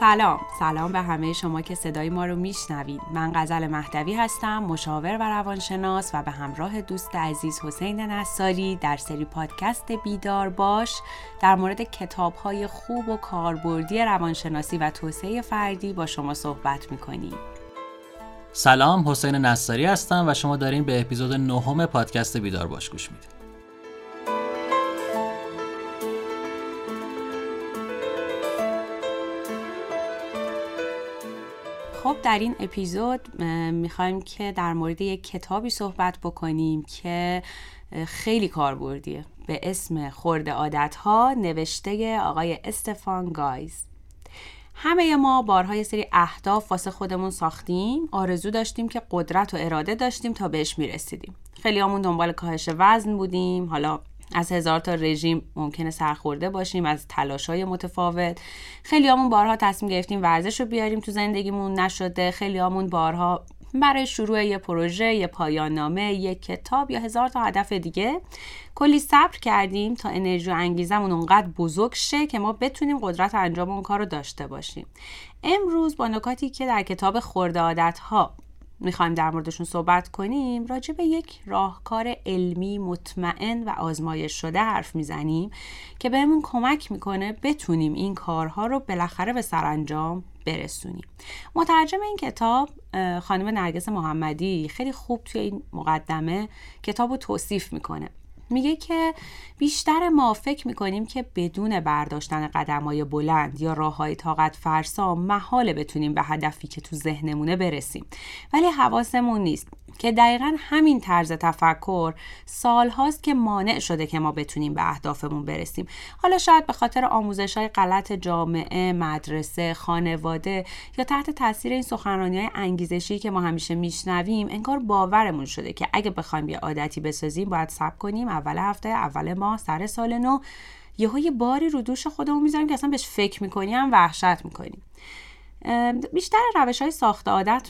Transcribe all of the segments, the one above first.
سلام. سلام به همه شما که صدای ما رو میشنوید. من غزل مهدوی هستم مشاور و روانشناس و به همراه دوست عزیز حسین نصاری در سری پادکست بیدار باش در مورد کتاب های خوب و کاربردی روانشناسی و توسعه فردی با شما صحبت می‌کنیم. سلام حسین نصاری هستم و شما دارین به اپیزود نهم پادکست بیدار باش گوش می‌دید. خب در این اپیزود می‌خوایم که در مورد یک کتابی صحبت بکنیم که خیلی کاربردیه. به اسم خورده عادت ها نوشته آقای استفان گایز. همه ما بارها سری اهداف واسه خودمون ساختیم. آرزو داشتیم که قدرت و اراده داشتیم تا بهش می‌رسیدیم. خیلی همون دنبال کاهش وزن بودیم. حالا از هزار تا رژیم ممکنه سرخورده باشیم از تلاش های متفاوت. خیلی همون بارها تصمیم گرفتیم ورزش رو بیاریم تو زندگیمون نشده. خیلی همون بارها برای شروع یه پروژه، یه پایان نامه، یه کتاب یا هزار تا هدف دیگه. کلی صبر کردیم تا انرژی و انگیزمون اونقدر بزرگ شه که ما بتونیم قدرت انجام اون کار رو داشته باشیم. امروز با نکاتی که در کتاب خورده عادت ها می‌خوایم در موردشون صحبت کنیم راجع به یک راهکار علمی مطمئن و آزمایش شده حرف می‌زنیم که بهمون کمک می‌کنه بتونیم این کارها رو بالاخره به سرانجام برسونیم. مترجم این کتاب خانم نرگس محمدی خیلی خوب توی این مقدمه کتاب رو توصیف می‌کنه. میگه که بیشتر ما فکر می‌کنیم که بدون برداشتن قدم های بلند یا راه های طاقت فرسا محاله بتونیم به هدفی که تو ذهنمونه برسیم. ولی حواسمون نیست. که دقیقا همین طرز تفکر سال هاست که مانع شده که ما بتونیم به اهدافمون برسیم. حالا شاید به خاطر آموزش های غلط جامعه، مدرسه، خانواده یا تحت تاثیر این سخنرانی های انگیزشی که ما همیشه میشنویم انگار باورمون شده که اگه بخوایم یه عادتی بسازیم باید سب کنیم اول هفته اول ماه سر سال نو. یه باری رو دوش خودمون می‌ذاریم که اصلا بهش فکر می‌کنیم وحشت می‌کنیم. بیشتر روش های ساخت عادت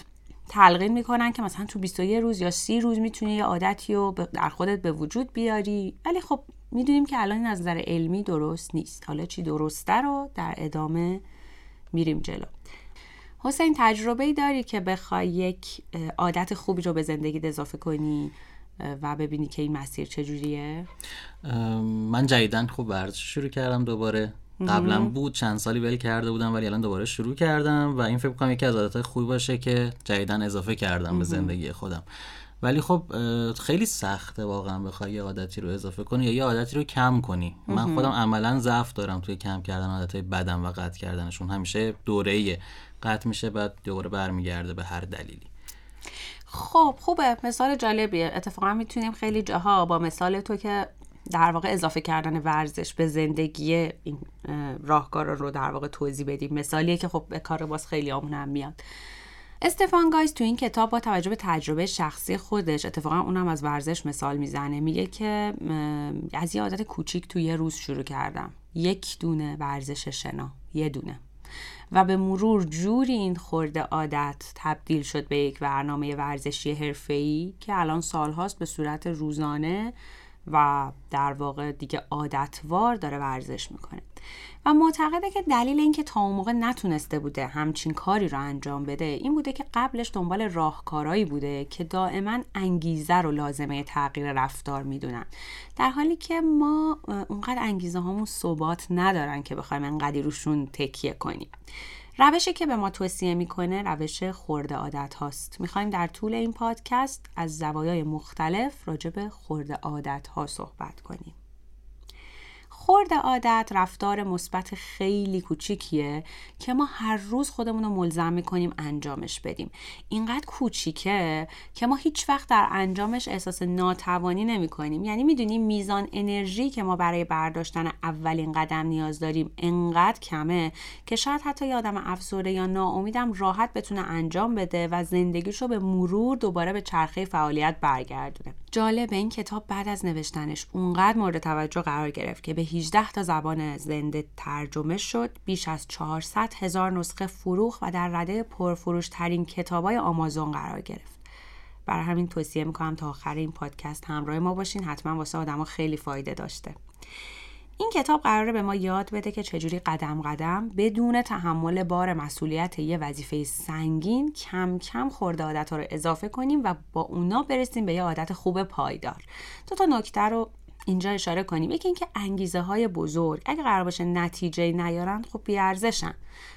تلقین می‌کنن که مثلا تو 21 روز یا 30 روز می‌تونی یه عادتی رو در خودت به وجود بیاری. ولی خب می‌دونیم که الان از نظر علمی درست نیست. حالا چی درسته رو در ادامه میریم جلو. حسین تجربه ای داری که بخوای یک عادت خوبی رو به زندگی اضافه کنی و ببینی که این مسیر چجوریه؟ من جدیدن خوب ورزش شروع کردم دوباره. قبلا بود چند سالی ول کرده بودم ولی الان دوباره شروع کردم و این فکر کنم یکی از عادتهای خوبی باشه که جدیدن اضافه کردم به زندگی خودم. ولی خب خیلی سخته واقعا بخوای یه عادتی رو اضافه کنی یا یه عادتی رو کم کنی. من خودم عملا ضعف دارم توی کم کردن عادتهای بدم و قطع کردنشون. همیشه دوره قطع میشه بعد دوباره برمیگرده به هر دلیلی. خب خوبه. مثال جالبیه. اتفاقا می‌تونیم خیلی جاها با مثال تو که در واقع اضافه کردن ورزش به زندگی این راهکار رو در واقع توضیح بدیم. مثالیه که خب به کار باز خیلی آمون هم میاد. استفان گایز تو این کتاب با توجه به تجربه شخصی خودش اتفاقا اونم از ورزش مثال می‌زنه میگه که از یه عادت کوچیک تو یه روز شروع کردم. یک دونه ورزش شنا یه دونه. و به مرور جوری این خورده عادت تبدیل شد به یک برنامه ورزشی حرفه‌ای که الان سالهاست به صورت روزانه و در واقع دیگه عادتوار داره ورزش می‌کنه. و معتقده که دلیل اینکه تا اون موقع نتونسته بوده همچین کاری رو انجام بده این بوده که قبلش دنبال راهکارایی بوده که دائما انگیزه رو لازمه تغییر رفتار می‌دونن. در حالی که ما اونقدر انگیزه هامون ثبات ندارن که بخوایم انقدری روشون تکیه کنیم. روشی که به ما توصیه می‌کنه روش خورده عادت هاست. می‌خوایم در طول این پادکست از زوایای مختلف راجع به خورده عادت ها صحبت کنیم. خورد عادت رفتار مثبت خیلی کوچیکیه که ما هر روز خودمون رو ملزم می‌کنیم انجامش بدیم. اینقدر کوچیکه که ما هیچ وقت در انجامش احساس ناتوانی نمی کنیم یعنی می‌دونیم میزان انرژی که ما برای برداشتن اولین قدم نیاز داریم انقدر کمه که شاید حتی یه آدم افسرده یا ناامیدم راحت بتونه انجام بده و زندگیشو به مرور دوباره به چرخه فعالیت برگردونه. جالب این کتاب بعد از نوشتنش اونقدر مورد توجه قرار گرفت که به 18 تا زبان زنده ترجمه شد بیش از 400 هزار نسخه فروخ و در رده پرفروش ترین کتابای آمازون قرار گرفت. برای همین توصیه می‌کنم تا آخر این پادکست همراه ما باشین حتما واسه آدما خیلی فایده داشته. این کتاب قراره به ما یاد بده که چجوری قدم قدم بدون تحمل بار مسئولیت یه وظیفه سنگین کم کم خورده عادت رو اضافه کنیم و با اونا برسیم به یه عادت خوب پایدار. دو تا نکته رو اینجا اشاره کنیم. یکی اینکه انگیزه های بزرگ اگه قرار باشه نتیجه نیارن خب بیارزشن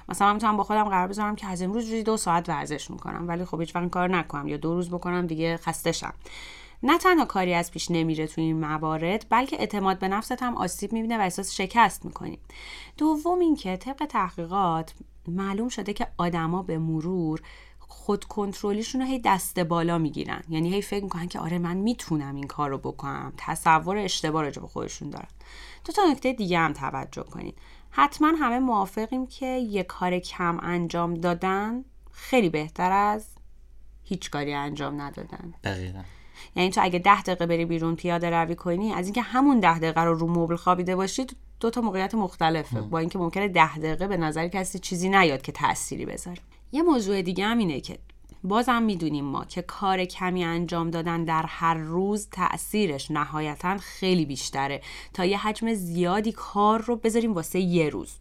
مثلا من می‌تونم با خودم قرار بذارم که از امروز روزی دو ساعت ورزش می‌کنم ولی خب هیچ کار نکنم. یا دو روز بکنم دیگه خسته شم نه تنها کاری از پیش نمیره تو این موارد بلکه اعتماد به نفست هم آسیب می‌بینه و احساس شکست می‌کنیم. دوم اینکه طبق تحقیقات معلوم شده که آدما به مرور خود کنترلیشون رو هی دست بالا می‌گیرن. یعنی هی فکر می‌کنن که آره من می‌تونم این کار رو بکنم. تصور اشتباه راجع به خودشون دارن دو تا نکته دیگه هم توجه کنید. حتما همه موافقیم که یه کار کم انجام دادن خیلی بهتر از هیچ کاری انجام ندادن. دقیقا. یعنی تو اگه ده دقیقه بری بیرون پیاده روی کنی از اینکه همون ده دقیقه رو رو مبل خوابیده باشید دو تا موقعیت مختلفه. با اینکه ممکنه ده دقیقه به نظر کسی چیزی نیاد که تأثیری بذاره. یه موضوع دیگه هم اینه که بازم می‌دونیم ما که کار کمی انجام دادن در هر روز تاثیرش نهایتا خیلی بیشتره. تا یه حجم زیادی کار رو بذاریم واسه یه روز.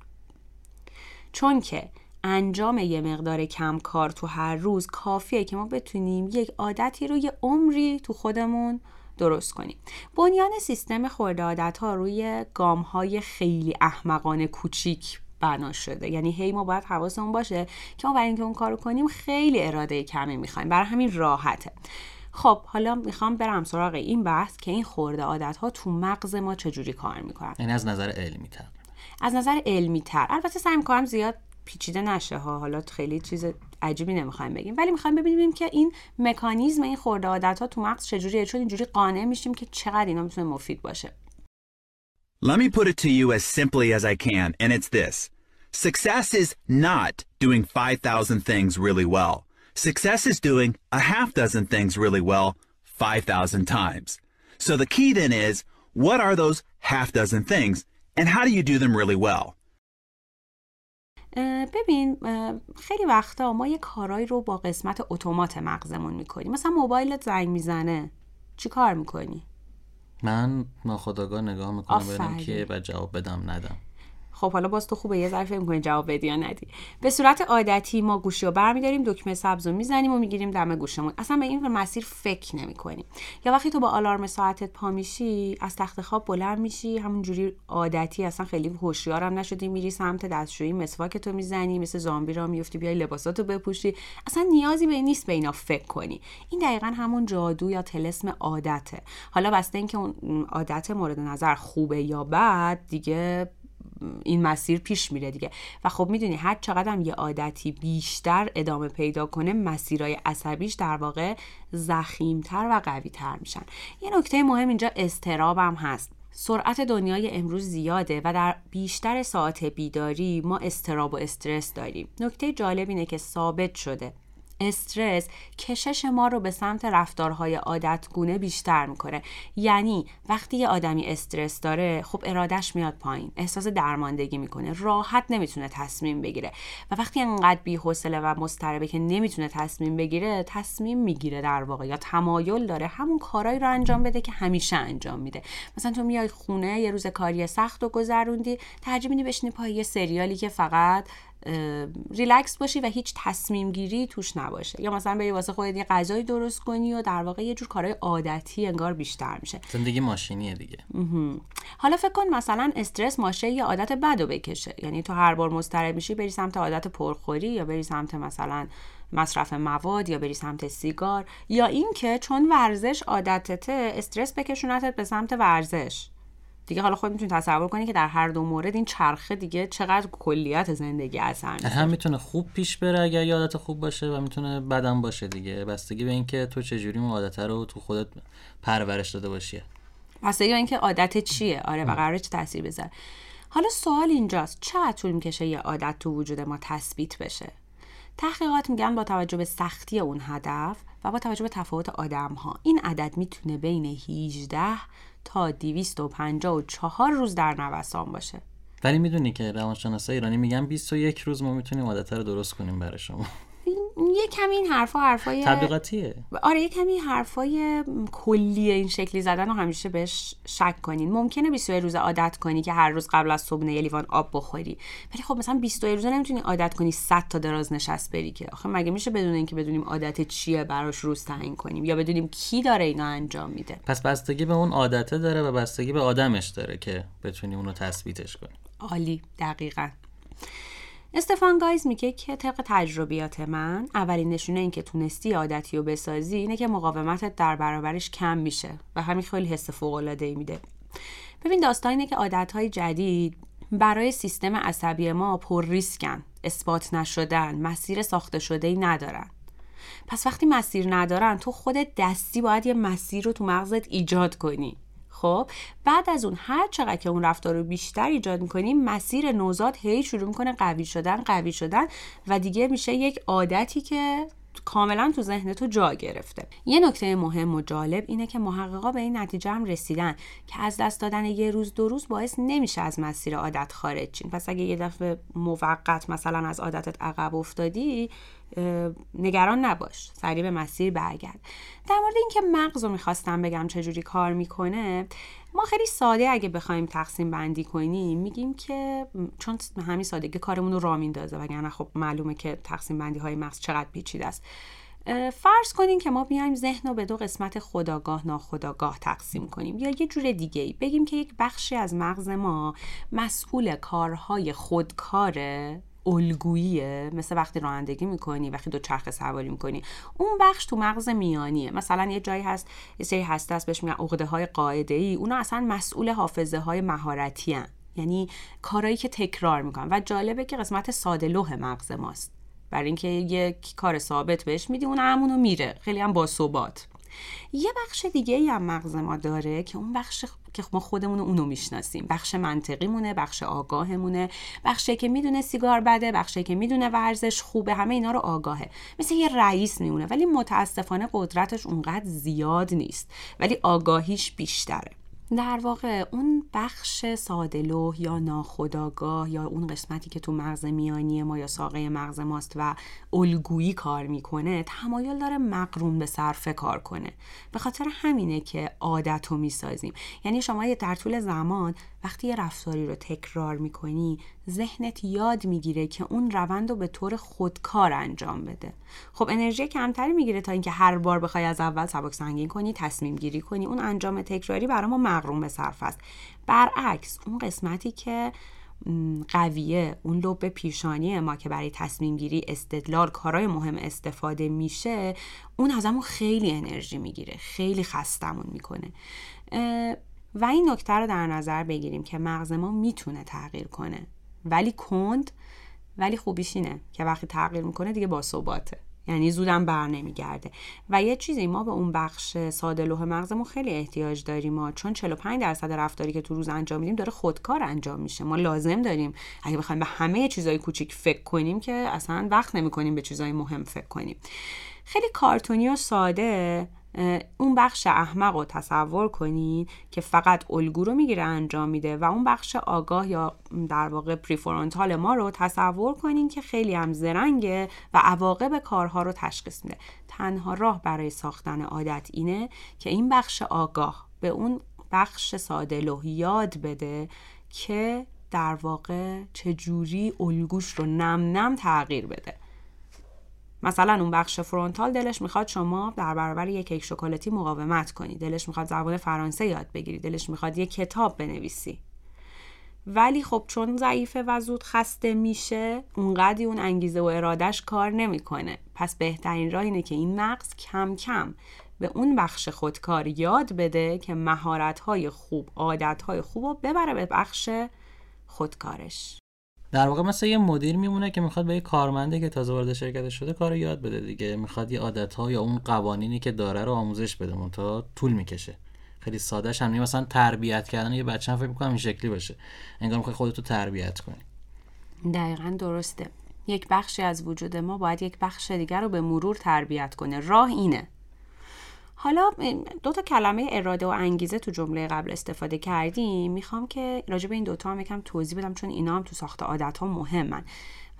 چون که انجام یه مقدار کم کار تو هر روز کافیه که ما بتونیم یک عادتی رو یه عمری تو خودمون درست کنیم. بنیان سیستم خورده عادت ها روی گام های خیلی احمقانه کوچیک بنا شده. یعنی هی ما باید حواسمون باشه که ما برای اینکه اون کارو کنیم خیلی اراده کمی می‌خوایم. برای همین راحته. خب حالا می‌خوام برم سراغ این بحث که این خورده عادت ها تو مغز ما چجوری کار می‌کنن. یعنی از نظر علمی تر از نظر علمی تر البته سعی می‌کنم زیاد پیچیده نشه ها. حالا خیلی چیز عجیبی نمی‌خوایم بگیم. ولی می‌خوایم ببینیم که این مکانیزم این خورده عادت ها تو مغز چجوریه. چون اینجوری قانع میشیم که چقدر اینا می‌تونه مفید باشه. Let me put it to you as simply as I can, and it's this. Success is not doing 5,000 things really well. Success is doing a half dozen things really well 5,000 times. So the key then is, what are those half dozen things, and how do you do them really well? ببین خیلی وقتا ما یه کارایی رو با قسمت اتومات مغزمون میکنیم مثلا موبایلت زنگ میزنه چی کار میکنی؟ من ناخداگاه نگاه می‌کنم ببینم که و جواب بدم ندم. خب حالا باز تو خوبه یه ذره فکر جواب بدی یا ندی. به صورت عادتی ما گوشی رو برمیداریم دکمه سبز رو می‌زنیم و می‌گیریم دم گوشمون. اصلا به این مسیر فکر نمی کنیم یا وقتی تو با آلارم ساعتت پا میشی از تخت خواب بلند میشی همونجوری عادتی اصلا خیلی هوشیارم نشدی میری سمت دستشویی مسواک تو می‌زنی مثل زامبی را میفتی بیای لباساتو بپوشی. اصلا نیازی به نیست به اینا فکر کنی. این دقیقا همون جادو یا تلسم عادته. حالا بسته اینکه اون عادت مورد نظر خوبه یا بد دیگه این مسیر پیش میره دیگه. و خب می‌دونی هر چقدر هم یه عادتی بیشتر ادامه پیدا کنه مسیرهای عصبیش در واقع زخیمتر و قویتر میشن. یه نکته مهم اینجا استرابم هست. سرعت دنیای امروز زیاده و در بیشتر ساعت بیداری ما استراب و استرس داریم. نکته جالب اینه که ثابت شده. استرس کشش ما رو به سمت رفتارهای عادتگونه بیشتر می‌کنه. یعنی وقتی یه آدمی استرس داره خب ارادش میاد پایین احساس درماندگی می‌کنه راحت نمی‌تونه تصمیم بگیره. و وقتی انقدر بی‌حوصله و مضطربه که نمی‌تونه تصمیم بگیره تصمیم می‌گیره در واقع یا تمایل داره همون کارایی رو انجام بده که همیشه انجام میده. مثلا تو میای خونه یه روز کاری سخت و گذروندی ترجیح میدی بشینی پای یه سریالی که فقط ریلکس باشی و هیچ تصمیم گیری توش نباشه. یا مثلا بری واسه خودت یه غذایی درست کنی و در واقع یه جور کارهای عادتی انگار بیشتر میشه. زندگی ماشینیه دیگه. حالا فکر کن مثلا استرس ماشه یه عادت بد بکشه. یعنی تو هر بار مضطرب میشی بری سمت عادت پرخوری یا بری سمت مثلا مصرف مواد یا بری سمت سیگار. یا اینکه چون ورزش عادتته استرس بکشونتت به سمت ورزش. دیگه حالا خود می‌تونی تصور کنی که در هر دو مورد این چرخه دیگه چقدر کلیت زندگی اثر می‌ذاره هم می‌تونه خوب پیش بره اگر یادت خوب باشه و می‌تونه بدم باشه دیگه. بستگی به اینکه تو چجوری اون عادت رو تو خودت پرورش داده باشی. بستگی به اینکه عادت چیه؟ آره و قراره چه تاثیر بذاره. حالا سوال اینجاست چقدر طول می‌کشه یه عادت تو وجود ما تثبیت بشه؟ تحقیقات میگن با توجه به سختی اون هدف و با توجه به تفاوت آدم ها این عدد می‌تونه بین 18 تا 254 روز در نوسان باشه. ولی می‌دونی که روانشناسای ایرانی میگن 21 روز ما می‌تونیم عادت رو درست کنیم برای شما. یه کمی این حرفا حرفای تبلیغاتیه. آره یه کمی حرفای کلی این شکلی زدن رو همیشه بهش شک کنین. ممکنه 21 روز عادت کنی که هر روز قبل از صبح یه لیوان آب بخوری. ولی خب مثلا 21 روزه نمی‌تونی عادت کنی 100 تا دراز نشست بری که. آخه مگه میشه بدون اینکه بدونیم عادت چیه براش روز تعیین کنیم؟ یا بدونیم کی داره اینا انجام میده؟ پس بستگی به اون عادته داره و بستگی به آدمش داره که بتونی اونو تثبیتش کنی. عالی دقیقا. استفان گایز میگه که طبق تجربیات من اولین نشونه این که تونستی عادتی رو بسازی اینه که مقاومتت در برابرش کم میشه و همین خیلی حس فوق العاده میده. ببین داستان اینه که عادتهای جدید برای سیستم عصبی ما پر ریسکن اثبات نشدن مسیر ساخته شده ای ندارن. پس وقتی مسیر ندارن تو خودت دستی باید یه مسیر رو تو مغزت ایجاد کنی. خب بعد از اون هر چقدر که اون رفتار رو بیشتر ایجاد می‌کنیم مسیر نوزاد هی شروع می‌کنه قوی شدن قوی شدن و دیگه میشه یک عادتی که کاملا تو ذهن تو جا گرفته. یه نکته مهم و جالب اینه که محققا به این نتیجه هم رسیدن که از دست دادن یه روز دو روز باعث نمیشه از مسیر عادت خارج چین پس اگه یه دفعه موقت مثلا از عادتت عقب افتادی نگران نباش. سریع به مسیر برگرد. در مورد اینکه مغز رو می‌خواستم بگم چجوری کار می‌کنه ما خیلی ساده اگه بخوایم تقسیم بندی کنیم میگیم که چون همین سادگی کارمون رو را میندازه وگرنه خب معلومه که تقسیم بندی های مغز چقدر پیچیده است. فرض کنیم که ما بیایم ذهن رو به دو قسمت خداگاه ناخداگاه تقسیم کنیم. یا یه جور دیگه بگیم که یک بخشی از مغز ما مسئول کارهای خودکاره. الگوییه مثل وقتی رانندگی می‌کنی وقتی دو چرخ سواری می‌کنی. اون بخش تو مغز میانیه. مثلا یه جایی هست یه سری هسته هست بهش میگن عقده های قاعده ای اونا اصلا مسئول حافظه های مهارتی. یعنی کارهایی که تکرار می‌کنن. و جالبه که قسمت ساده لوح مغز ماست. برای اینکه یک کار ثابت بهش میدی اون همونو میره. خیلی هم با ثبات. یه بخش دیگه ای هم مغز ما داره که اون بخش که ما خودمون اونو می‌شناسیم. بخش منطقی مونه بخش آگاهمونه. بخشی که می‌دونه سیگار بده بخشی که می‌دونه ورزش خوبه همه اینا رو آگاهه. مثل یه رئیس میمونه ولی متاسفانه قدرتش اونقدر زیاد نیست. ولی آگاهیش بیشتره. در واقع اون بخش سادلوه یا ناخداگاه یا اون قسمتی که تو مغز میانی ما یا ساقه مغز ماست و الگویی کار می‌کنه تمایل داره مقرون به صرفه کار کنه. به خاطر همینه که عادت رو می‌سازیم. یعنی شما در طول زمان وقتی یه رفتاری رو تکرار می‌کنی ذهنت یاد می‌گیره که اون روند رو به طور خودکار انجام بده. خب انرژی کمتری می‌گیره تا اینکه هر بار بخوای از اول سبک سنگین کنی تصمیم گیری کنی. اون انجام تکراری برای ما مغروم به صرف است. برعکس اون قسمتی که قویه اون لب پیشانی ما که برای تصمیم گیری استدلال کارهای مهم استفاده میشه اون ازمون خیلی انرژی می‌گیره. خیلی خستمون می‌کنه. و این نکته رو در نظر بگیریم که مغز ما می‌تونه تغییر کنه. ولی کند ولی خوبیش اینه که وقتی تغییر می‌کنه دیگه با ثباته. یعنی زودم بر نمیگرده. و یه چیزی ما به اون بخش ساده لوح مغزمون خیلی احتیاج داریم ما. چون 45 درصد رفتاری که تو روز انجام میدیم داره خودکار انجام میشه. ما لازم داریم اگه بخوایم به همه چیزای کوچیک فکر کنیم که اصلا وقت نمی‌کنیم به چیزای مهم فکر کنیم. خیلی کارتونی و ساده اون بخش احمق رو تصور کنین که فقط الگو رو می‌گیره انجام میده و اون بخش آگاه یا در واقع پریفرونتال ما رو تصور کنین که خیلی هم زرنگه و عواقب کارها رو تشخیص میده. تنها راه برای ساختن عادت اینه که این بخش آگاه به اون بخش ساده یاد بده که در واقع چجوری الگوش رو نم نم تغییر بده. مثلا اون بخش فرونتال دلش می‌خواد شما در برابر یک کیک شکلاتی مقاومت کنی. دلش می‌خواد زبان فرانسه یاد بگیری. دلش می‌خواد یک کتاب بنویسی. ولی خب چون ضعیفه و زود خسته میشه اونقدی اون انگیزه و ارادش کار نمی‌کنه. پس بهترین راه اینه که این مغز کم کم به اون بخش خودکار یاد بده که مهارت خوب عادت خوب رو ببره به بخش خودکارش. در واقع مثل یه مدیر میمونه که می‌خواد به یه کارمنده که تازه وارد شرکت شده کار یاد بده دیگه. می‌خواد یه عادت ها یا اون قوانینی که داره رو آموزش بده تا طول می‌کشه. خیلی ساده هم مثلا تربیت کردن یه بچه هم فکر می‌کنم این شکلی باشه. انگار می‌خوای خودتو تربیت کنی. دقیقا درسته. یک بخشی از وجود ما باید یک بخش دیگر رو به مرور تربیت کنه. راه اینه. حالا دو تا کلمه اراده و انگیزه تو جمله قبل استفاده کردیم. می‌خوام که راجع به این دوتا هم یکم توضیح بدم چون اینا هم تو ساخت عادت ها مهمن.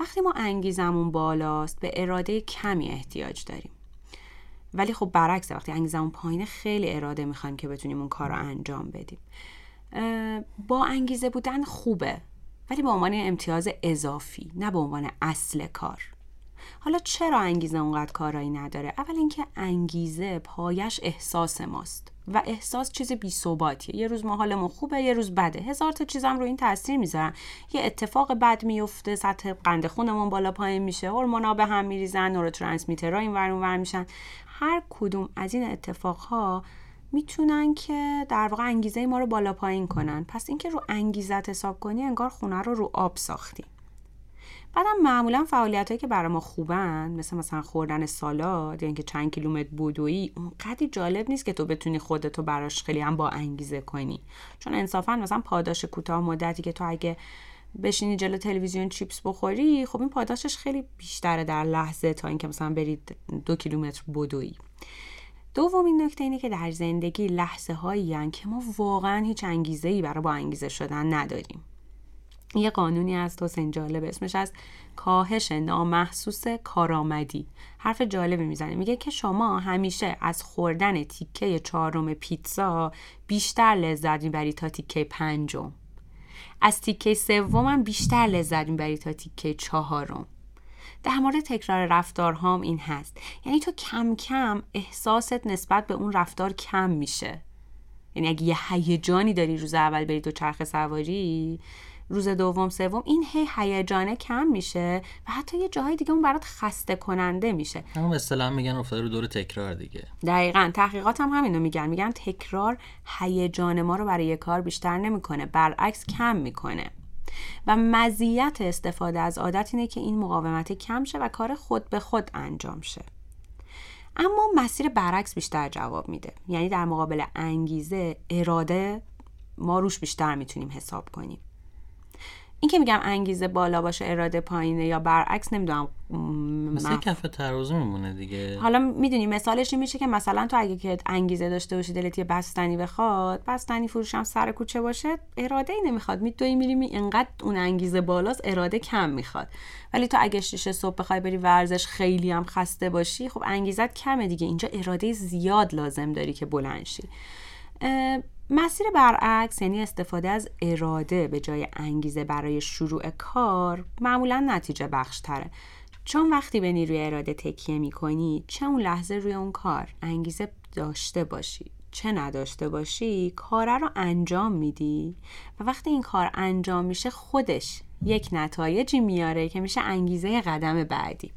وقتی ما انگیزمون بالاست به اراده کمی احتیاج داریم. ولی خب برعکس وقتی انگیزمون پایینه خیلی اراده می‌خوایم که بتونیم اون کار رو انجام بدیم. با انگیزه بودن خوبه ولی به عنوان امتیاز اضافی نه به عنوان اصل کار. حالا چرا انگیزه اونقدر کارایی نداره؟ اول اینکه انگیزه پایش احساس ماست و احساس چیز بی ثباتیه. یه روز ما حالمون خوبه یه روز بده. هزار تا چیزم رو این تاثیر می‌ذارن. یه اتفاق بد میفته سطح قند خونمون بالا پایین میشه هورمونا به هم میریزن نوروترانسمیترها این ور ور میشن. هر کدوم از این اتفاقها می‌تونن که در واقع انگیزه ما رو بالا پایین کنن. پس اینکه رو انگیزت حساب کنی انگار خونه رو رو آب ساختی. بعدم معمولا فعالیت هایی که برای ما خوبن مثل مثلا خوردن سالاد یا اینکه چند کیلومتر بودویی اونقدی جالب نیست که تو بتونی خودتو براش خیلی هم با انگیزه کنی. چون انصافا مثلا پاداش کوتاه مدتی که تو اگه بشینی جلو تلویزیون چیپس بخوری خب این پاداشش خیلی بیشتره در لحظه تا اینکه مثلا برید دو کیلومتر بدویی دومین نکته اینه که در زندگی لحظه هایی که ما واقعا هیچ انگیزه ای برای با انگیزه شدن نداریم. یه قانونی از حسین جالب اسمش از کاهش نامحسوس کارآمدی. حرف جالبی می‌زنه. میگه که شما همیشه از خوردن تیکه چهارم پیتزا بیشتر لذت می‌برید تا تیکه پنجم. از تیکه سوم بیشتر لذت می‌برید تا تیکه چهارم. در مورد تکرار رفتارهام این هست. یعنی تو کم کم احساست نسبت به اون رفتار کم میشه. یعنی اگه یه هیجانی داری روز اول بری تو چرخ سواری روز دوم سوم این هی هیجانه کم میشه و حتی یه جاهای دیگه اون برات خسته کننده میشه. همون اصطلاح میگن افتاده رو دور تکرار دیگه. دقیقا. تحقیقات هم همینو میگن. میگن تکرار هیجان ما رو برای یه کار بیشتر نمی‌کنه برعکس کم می‌کنه. و مزیت استفاده از عادت اینه که این مقاومت کم شه و کار خود به خود انجام شه. اما مسیر برعکس بیشتر جواب میده. یعنی در مقابل انگیزه اراده ما روش بیشتر می‌تونیم حساب کنیم. این که میگم انگیزه بالا باشه اراده پایینه یا برعکس نمی‌دونم. مثل کف ترازو میمونه دیگه. حالا می‌دونی مثالش این میشه که مثلا تو اگه که انگیزه داشته باشی دلت یه بستنی بخواد بستنی فروشم سر کوچه باشه اراده ای نمی‌خواد میدوی میری می اینقدر اون انگیزه بالاست اراده کم می‌خواد. ولی تو اگه شیشه صبح بخوای بری ورزش خیلی هم خسته باشی خب انگیزت کمه دیگه. اینجا اراده زیاد لازم داری که بلند شی. مسیر برعکس یعنی استفاده از اراده به جای انگیزه برای شروع کار معمولا نتیجه بخش تره چون وقتی به نیروی اراده تکیه می کنی چه اون لحظه روی اون کار انگیزه داشته باشی چه نداشته باشی کاره رو انجام میدی و وقتی این کار انجام میشه خودش یک نتایجی میاره که میشه انگیزه قدم بعدی.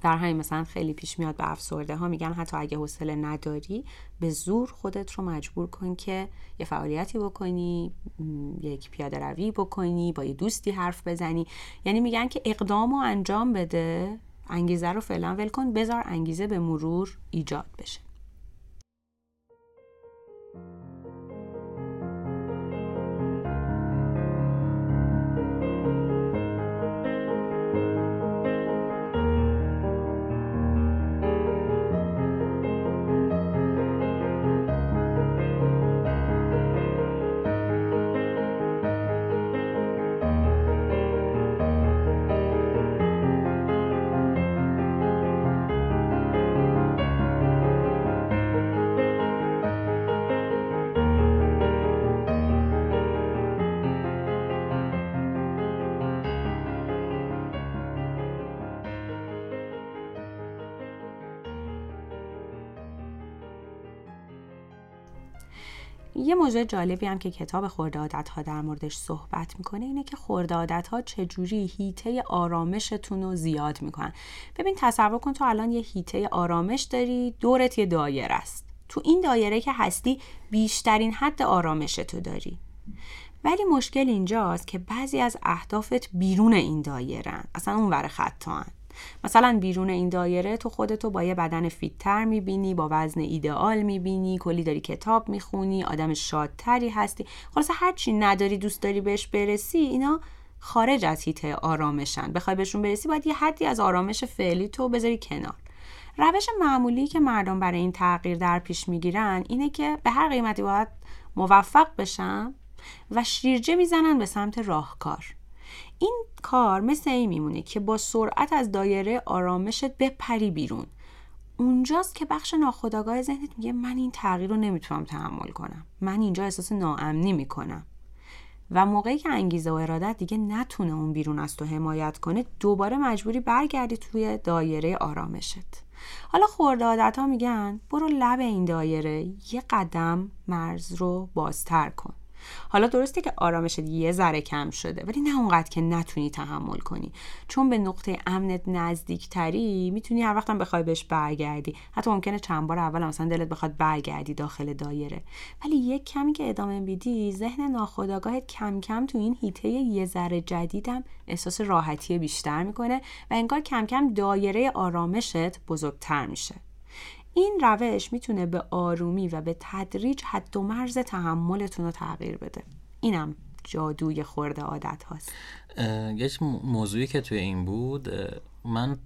در همین مثلا خیلی پیش میاد به افسرده ها میگن حتی اگه حوصله نداری به زور خودت رو مجبور کن که یه فعالیتی بکنی یک پیاده روی بکنی با یه دوستی حرف بزنی. یعنی میگن که اقدام و انجام بده انگیزه رو فعلا ول کن بذار انگیزه به مرور ایجاد بشه. یه موضوع جالبی هم که کتاب خورده عادت ها در موردش صحبت می‌کنه اینه که خورده عادت ها چجوری هیته آرامشتون رو زیاد می‌کنن. ببین تصور کن تو الان یه هیته آرامش داری دورت یه دایره است. تو این دایره که هستی بیشترین حد آرامش تو داری. ولی مشکل اینجاست که بعضی از اهدافت بیرون این دایره اصلا اون ور خط مثلا بیرون این دایره تو خودتو با یه بدن فیتتر می‌بینی با وزن ایدئال می‌بینی کلی داری کتاب می‌خونی آدم شادتری هستی. خلاصه هرچی نداری دوست داری بهش برسی اینا خارج از هیته آرامشن. بخوای بهشون برسی باید یه حدی از آرامش فعلی تو بذاری کنار. روش معمولی که مردم برای این تغییر در پیش می‌گیرن اینه که به هر قیمتی باید موفق بشن و شیرجه می‌زنن به سمت راهکار. این کار مثل این میمونه که با سرعت از دایره آرامشت بپری بیرون. اونجاست که بخش ناخودآگاه ذهنت میگه من این تغییر رو نمی‌تونم تحمل کنم. من اینجا احساس ناامنی می‌کنم. و موقعی که انگیزه و ارادت دیگه نتونه اون بیرون از تو حمایت کنه دوباره مجبوری برگردی توی دایره آرامشت. حالا خورده عادت ها میگن برو لب این دایره یه قدم مرز رو بازتر کن. حالا درسته که آرامشت یه ذره کم شده ولی نه اونقدر که نتونی تحمل کنی. چون به نقطه امنت نزدیکتری می‌تونی هر وقتم بخوای بهش برگردی. حتی ممکنه چند بار اول مثلا دلت بخواد برگردی داخل دایره. ولی یک کمی که ادامه بیدی ذهن ناخودآگاهت کم کم تو این هیته یه ذره جدیدم احساس راحتی بیشتر می‌کنه و انگار کم کم دایره آرامشت بزرگتر میشه. این روش می‌تونه به آرومی و به تدریج حد و مرز تحملتون رو تغییر بده. اینم جادوی خورده عادت هاست. یک موضوعی که توی این بود من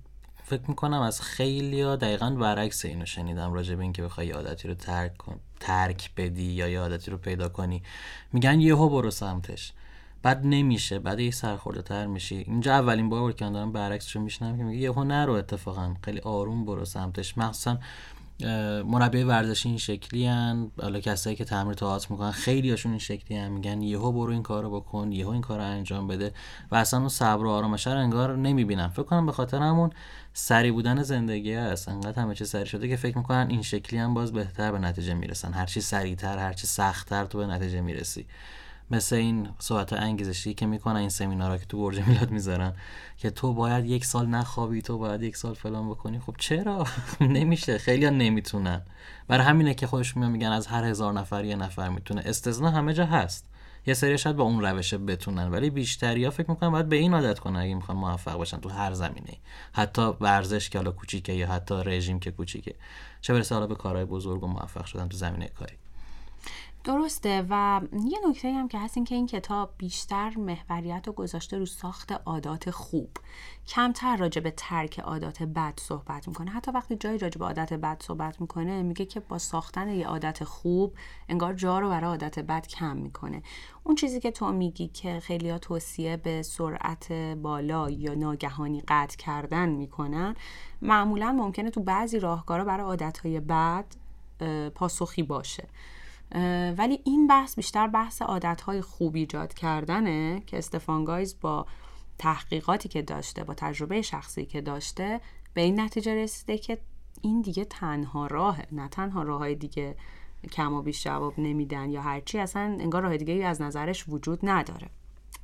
فکر می‌کنم از خیلی ها دقیقا برعکس اینو شنیدم راجع به اینکه بخوای عادتی رو ترک کن ترک بدی یا یه عادتی رو پیدا کنی. میگن یهو برو سمتش. بعد نمیشه بعد یه سرخورده تر میشی. اینجا اولین بار که دارم برعکسش میشنم که میگه یهو نرو اتفاقا خیلی آروم برو سمتش. مخصوصا مربی ورزشی این شکلی هن. حالا کسایی که تمرین تئاتر می‌کنن خیلی هاشون این شکلی هم میگن یهو برو این کارو بکن یهو این کارو انجام بده. و اصلا اون صبر و آرامش رو انگار نمی‌بینن. فکر کنم به خاطر همون سری بودن زندگی هست. انقدر همه چی سری شده که فکر می‌کنن این شکلی هم باز بهتر به نتیجه می‌رسن. هرچی سریعتر هرچی سختتر تو به نتیجه می‌رسی. مثل این صحبت انگیزشی که می‌کنن این سمینارها که تو برج میلاد می‌ذارن که تو باید یک سال نخوابی تو باید یک سال فلان بکنی. خب چرا؟ نمیشه. خیلی نمی‌تونن. برای همینه که خودش میان میگن از هر هزار نفر یه نفر می‌تونه. استثنا همه جا هست. یه سری شاید با اون روشه بتونن ولی بیشتری ها فکر می‌کنن باید به این عادت کنن اگه می‌خوان موفق باشن تو هر زمینه حتی ورزش که حالا کوچیکه یا حتی رژیم که کوچیکه. چه برسه حالا به کارهای بزرگ و موفق شدن تو زمینه کاری. درسته و یه نکته هم که هست این که این کتاب بیشتر محوریت رو گذاشته رو ساخت عادات خوب. کمتر راجع به ترک عادات بد صحبت می‌کنه. حتی وقتی جایی راجع به عادت بد صحبت می‌کنه میگه که با ساختن یه عادت خوب انگار جا رو برای عادت بد کم می‌کنه. اون چیزی که تو میگی که خیلی توصیه به سرعت بالا یا ناگهانی قطع کردن می‌کنن معمولا ممکنه تو بعضی راهکارا برای عادتهای بد پاسخی باشه. ولی این بحث بیشتر بحث عادتهای خوب ایجاد کردنه که استفان گایز با تحقیقاتی که داشته با تجربه شخصی که داشته به این نتیجه رسیده که این دیگه تنها راهه. نه تنها راه های دیگه کم و بیش جواب نمیدن یا هرچی اصلا انگار راه دیگه از نظرش وجود نداره.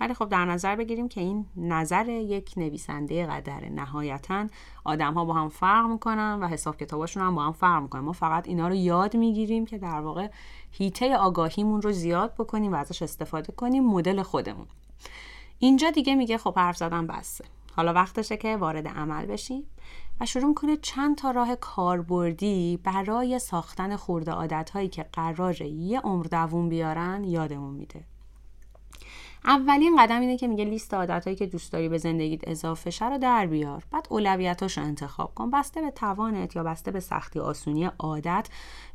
ولی خب در نظر بگیریم که این نظر یک نویسنده قدره نهایتا آدم ها با هم فرق می‌کنن و حساب کتاباشون هم با هم فرق می‌کنن ما فقط اینا رو یاد می‌گیریم که در واقع هیته آگاهیمون رو زیاد بکنیم و ازش استفاده کنیم مدل خودمون. اینجا دیگه میگه خب حرف زدم بسه. حالا وقتشه که وارد عمل بشیم و شروع می‌کنه چند تا راه کاربردی برای ساختن خورده عادت هایی که قراره یه عمر دووم بیارن یادمون میده. اولین قدم اینه که میگه لیست عادتهایی که دوست داری به زندگیت اضافه شه رو در بیار. بعد اولویتاش رو انتخاب کن. بسته به توانت یا بسته به سختی آسونی عادت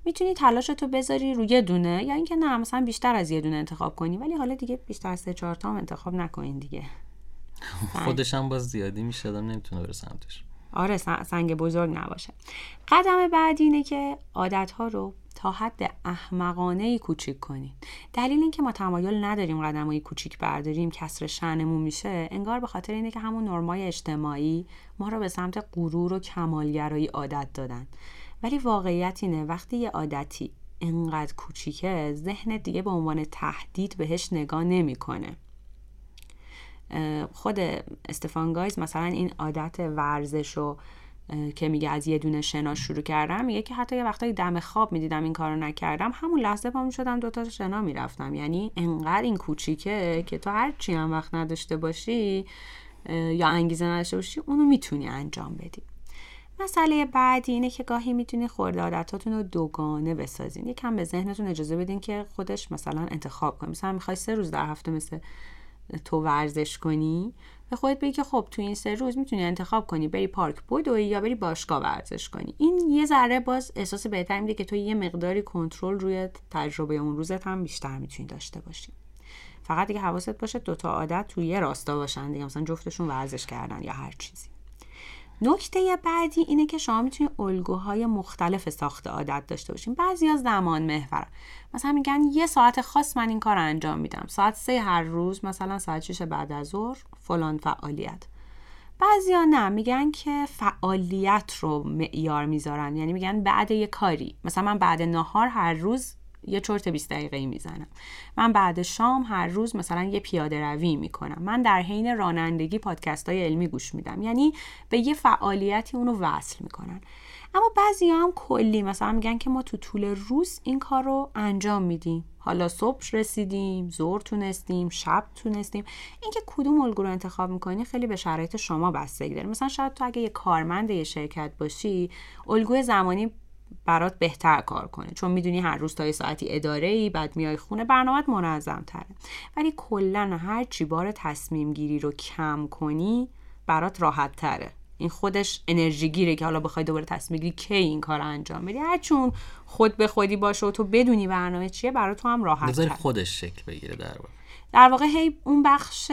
می‌تونی تلاشتو بذاری روی دونه. یا اینکه نه مثلا بیشتر از یه دونه انتخاب کنی. ولی حالا دیگه بیشتر از سه چهار تا هم انتخاب نکنین دیگه. خودش هم باز زیادی میشه نمی‌تونه بره سمتش. آره سنگ بزرگ نباشه. قدم بعدی اینه که عادت ها رو تا حد احمقانه ای کوچیک کنید دلیل اینکه ما تمایل نداریم قدمایی کوچیک برداریم کسر شنمون میشه انگار به خاطر اینه که همون نرمای اجتماعی ما رو به سمت غرور و کمالگرایی عادت دادن. ولی واقعیت اینه وقتی یه عادتی انقدر کوچیکه ذهن دیگه به عنوان تهدید بهش نگاه نمی‌کنه. خود استفان گایز مثلا این عادت ورزش و که میگه از یه دونه شنا شروع کردم میگه که حتی یه وقتایی دم خواب می‌دیدم این کارو نکردم. همون لحظه پا می‌شدم دوتا شنا می‌رفتم. یعنی انقدر این کوچیکه که تو هر چی هم وقت نداشته باشی یا انگیزه نداشته باشی اونو می‌تونی انجام بدی. مسئله بعدی اینه که گاهی می‌تونی خورده عادتاتون رو دوگانه بسازین. یکم به ذهنتون اجازه بدین که خودش مثلا انتخاب کنه. مثلا می‌خوای سه روز در هفته مثل تو ورزش کنی؟ به خودت بگی که خب تو این سه روز می‌تونی انتخاب کنی بری پارک بدوی یا بری باشگاه ورزش کنی. این یه ذره باز احساس بهتر میده که تو یه مقداری کنترل روی تجربه اون روزت هم بیشتر می‌تونی داشته باشی. فقط دیگه حواست باشه دوتا عادت توی یه راستا باشن دیگه مثلا جفتشون ورزش کردن یا هر چیزی. نکته بعدی اینه که شما می‌تونید الگوهای مختلف ساخت عادت داشته باشین. بعضی از زمان محور. مثلا میگن یه ساعت خاص من این کار انجام میدم. ساعت سه هر روز مثلا ساعت شش بعد از ظهر فلان فعالیت. بعضیا نه میگن که فعالیت رو معیار می‌ذارن. یعنی میگن بعد یه کاری. مثلا من بعد نهار هر روز یه چرت 20 دقیقه می‌زنم. من بعد شام هر روز مثلا یه پیاده روی می‌کنم. من در حین رانندگی پادکست های علمی گوش میدم. یعنی به یه فعالیتی اونو وصل می‌کنن. اما بعضی هم کلی مثلا میگن که ما تو طول روز این کار رو انجام میدیم. حالا صبح رسیدیم زور تونستیم شب تونستیم. اینکه کدوم الگو رو انتخاب می‌کنی خیلی به شرایط شما بستگی داره. مثلا شاید تو اگه یه کارمند یه شرکت باشی الگوی زمانی برات بهتر کار کنه. چون می‌دونی هر روز تا یه ساعتی اداره ای بعد میای خونه برنامهت منظم تره ولی کلا هر چی بار تصمیم گیری رو کم کنی برات راحت تره این خودش انرژی گیره که حالا بخوای دوباره تصمیم گیری کی این کار انجام بدی. هر چون خود به خودی باشه و تو بدونی برنامه چیه برای تو هم راحت تره خودش شکل بگیره در واقع. در واقع هی اون بخش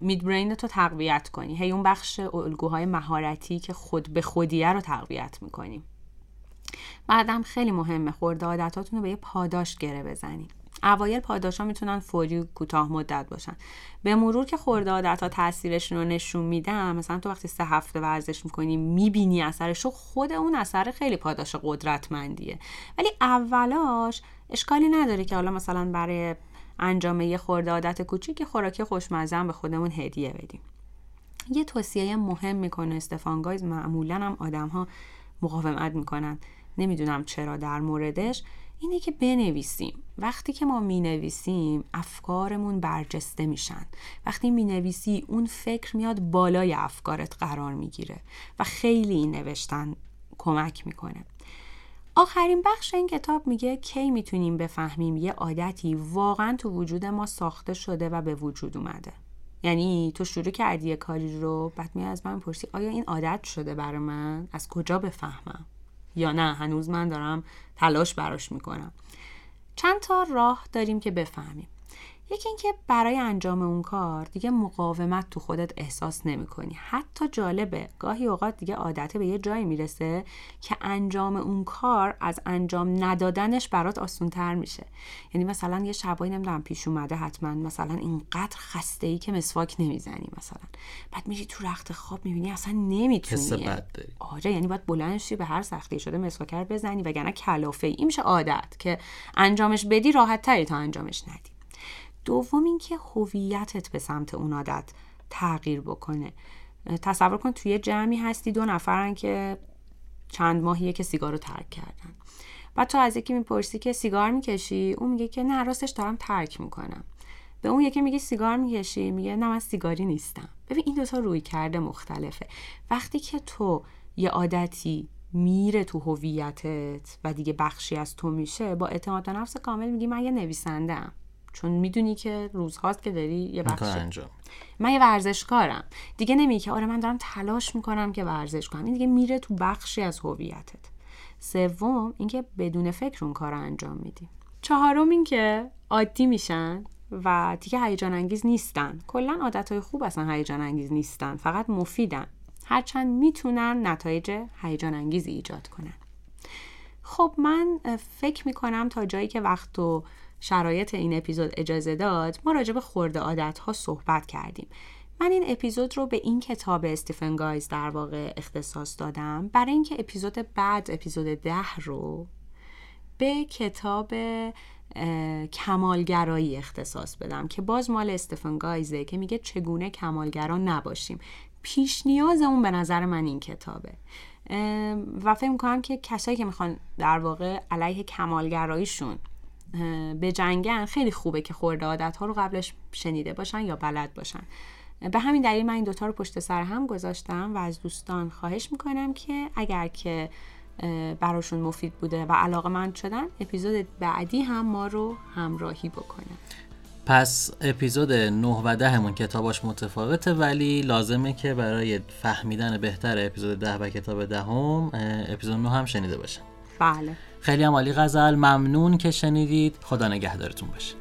مید برین تو تقویت کنی. هی اون بخش الگوهای مهارتی که خود به خودیه رو تقویت می‌کنی. بعدم خیلی مهمه خورده عادتاتون رو به یه پاداش گره بزنید اوایل پاداش ها می‌تونن فوری کوتاه مدت باشن. به مرور که خورده عادت ها تاثیرشون رو نشون میدم مثلا تو وقتی سه هفته ورزش می‌کنی می‌بینی اثرش خود اون اثر خیلی پاداش قدرتمندیه. ولی اولاش اشکالی نداره که حالا مثلا برای انجام یه خورده عادت کوچیک خوراکی خوشمزه به خودمون هدیه بدیم. یه توصیه مهم می‌کنه استفان گایز معمولا هم آدم ها مقاومت می‌کنن. نمی‌دونم چرا در موردش اینه که بنویسیم. وقتی که ما می نویسیم افکارمون برجسته میشن. وقتی می نویسی اون فکر میاد بالای افکارت قرار می‌گیره و خیلی این نوشتن کمک می‌کنه. آخرین بخش این کتاب میگه کی می‌تونیم بفهمیم یه عادتی واقعا تو وجود ما ساخته شده و به وجود اومده. یعنی تو شروع کردی یه کاری رو بعد می از من پرسی آیا این عادت شده برای من؟ از کجا بفهمم؟ یا نه هنوز من دارم تلاش براش می‌کنم. چند تا راه داریم که بفهمیم. یکی اینکه برای انجام اون کار دیگه مقاومت تو خودت احساس نمی کنی حتی جالبه گاهی اوقات دیگه عادت به یه جایی می‌رسه که انجام اون کار از انجام ندادنش برات آسونتر میشه. یعنی مثلا یه شبایی نمی‌دونم پیش اومده حتما مثلا اینقدر خسته ای که مسواک نمی‌زنی مثلا. بعد میری تو رخت خواب می‌بینی اصلا نمی‌تونی. آره یعنی باید بلند به هر سختی شده مسواک بزنی وگرنه کلافه. ای این میشه عادت که انجامش بدی راحت تری تا انجامش ندی. دوم اینکه هویتت به سمت اون عادت تغییر بکنه. تصور کن توی جمعی هستی دو نفرن که چند ماهیه که سیگار رو ترک کردن. بعد تو از یکی می‌پرسی که سیگار می‌کشی اون میگه که نه راستش دارم ترک می‌کنم. به اون یکی میگه سیگار می‌کشی میگه نه من سیگاری نیستم. ببین این دوتا روی کرده مختلفه. وقتی که تو یه عادتی میره تو هویتت و دیگه بخشی از تو میشه با اعتماد نفس کامل میگی من یه نویسنده چون می‌دونی که روزهاست که داری یه بخش انجام. من یه ورزشکارم. دیگه نمیگه که آره من دارم تلاش می‌کنم که ورزش کنم. این دیگه میره تو بخشی از هویتت. سوم اینکه بدون فکر اون کار رو انجام میدی. چهارم اینکه عادی میشن و دیگه هیجان انگیز نیستن. کلا عادتهای خوب اصلا هیجان انگیز نیستن. فقط مفیدن. هرچند می‌تونن نتایج هیجان انگیزی ایجاد کنن. خب من فکر می‌کنم تا جایی که وقت و شرایط این اپیزود اجازه داد ما راجع به خورده عادت ها صحبت کردیم. من این اپیزود رو به این کتاب استیفن گایز در واقع اختصاص دادم برای اینکه اپیزود بعد اپیزود ده رو به کتاب کمالگرایی اختصاص بدم که باز مال استفن گایزه که میگه چگونه کمالگرا نباشیم. پیش نیاز اون به نظر من این کتابه. و فکر می‌کنم که کسایی که می‌خوان در واقع علیه کمالگراییشون به جنگن خیلی خوبه که خورده عادت ها رو قبلش شنیده باشن یا بلد باشن. به همین دلیل من این دوتا رو پشت سر هم گذاشتم و از دوستان خواهش می‌کنم که اگر که براشون مفید بوده و علاقه من شدن اپیزود بعدی هم ما رو همراهی بکنن پس اپیزود 9 و 10 همون کتاباش متفاوته ولی لازمه که برای فهمیدن بهتر اپیزود 10 و کتاب دهم ده اپیزود 9 هم شنیده باشن. بله. خیلی هم عالی غزل. ممنون که شنیدید. خدا نگهدارتون باشه.